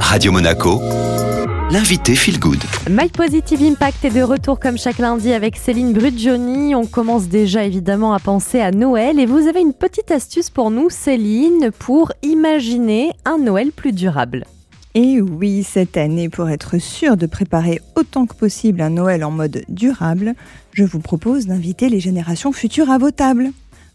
Radio Monaco, l'invité Feel Good. My Positive Impact est de retour comme chaque lundi avec Céline Brudjoni. On commence déjà évidemment à penser à Noël et vous avez une petite astuce pour nous, Céline, pour imaginer un Noël plus durable. Et oui, cette année, pour être sûr de préparer autant que possible un Noël en mode durable, je vous propose d'inviter les générations futures à vos tables.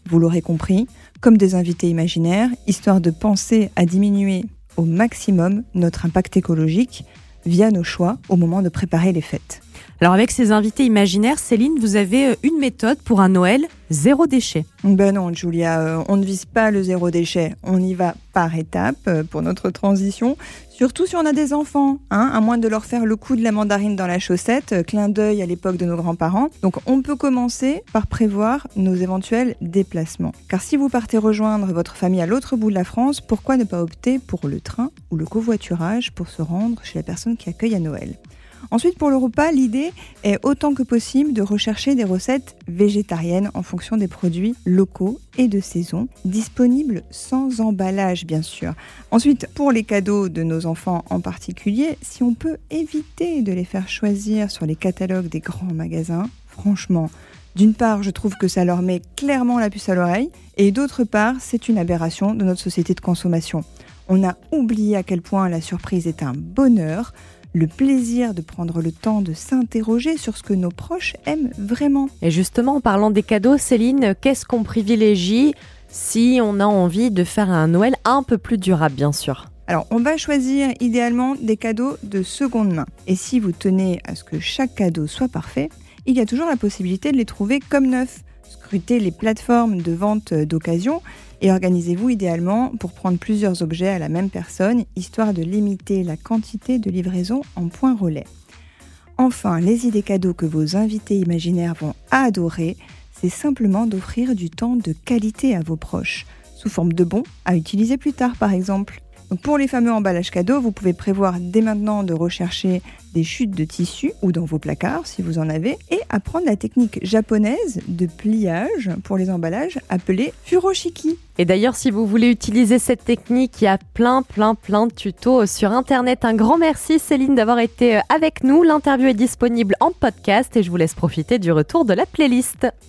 Vous l'aurez compris, comme des invités imaginaires, histoire de penser à diminuer au maximum notre impact écologique via nos choix au moment de préparer les fêtes. Alors avec ces invités imaginaires, Céline, vous avez euh, une méthode pour un Noël zéro déchet. Ben non, Julia, euh, on ne vise pas le zéro déchet. On y va par étapes euh, pour notre transition. Surtout si on a des enfants, hein, à moins de leur faire le coup de la mandarine dans la chaussette, clin d'œil à l'époque de nos grands-parents. Donc on peut commencer par prévoir nos éventuels déplacements. Car si vous partez rejoindre votre famille à l'autre bout de la France, pourquoi ne pas opter pour le train ou le covoiturage pour se rendre chez la personne qui accueille à Noël? Ensuite, pour le repas, l'idée est autant que possible de rechercher des recettes végétariennes en fonction des produits locaux et de saison, disponibles sans emballage bien sûr. Ensuite, pour les cadeaux de nos enfants en particulier, si on peut éviter de les faire choisir sur les catalogues des grands magasins, franchement, d'une part, je trouve que ça leur met clairement la puce à l'oreille, et d'autre part, c'est une aberration de notre société de consommation. On a oublié à quel point la surprise est un bonheur, le plaisir de prendre le temps de s'interroger sur ce que nos proches aiment vraiment. Et justement, en parlant des cadeaux, Céline, qu'est-ce qu'on privilégie si on a envie de faire un Noël un peu plus durable, bien sûr? Alors, on va choisir idéalement des cadeaux de seconde main. Et si vous tenez à ce que chaque cadeau soit parfait, il y a toujours la possibilité de les trouver comme neufs. Scrutez les plateformes de vente d'occasion et organisez-vous idéalement pour prendre plusieurs objets à la même personne, histoire de limiter la quantité de livraison en points relais. Enfin, les idées cadeaux que vos invités imaginaires vont adorer, c'est simplement d'offrir du temps de qualité à vos proches, sous forme de bons à utiliser plus tard par exemple pour les fameux emballages cadeaux, vous pouvez prévoir dès maintenant de rechercher des chutes de tissu ou dans vos placards si vous en avez et apprendre la technique japonaise de pliage pour les emballages appelée furoshiki. Et d'ailleurs, si vous voulez utiliser cette technique, il y a plein, plein, plein de tutos sur Internet. Un grand merci Céline d'avoir été avec nous. L'interview est disponible en podcast et je vous laisse profiter du retour de la playlist.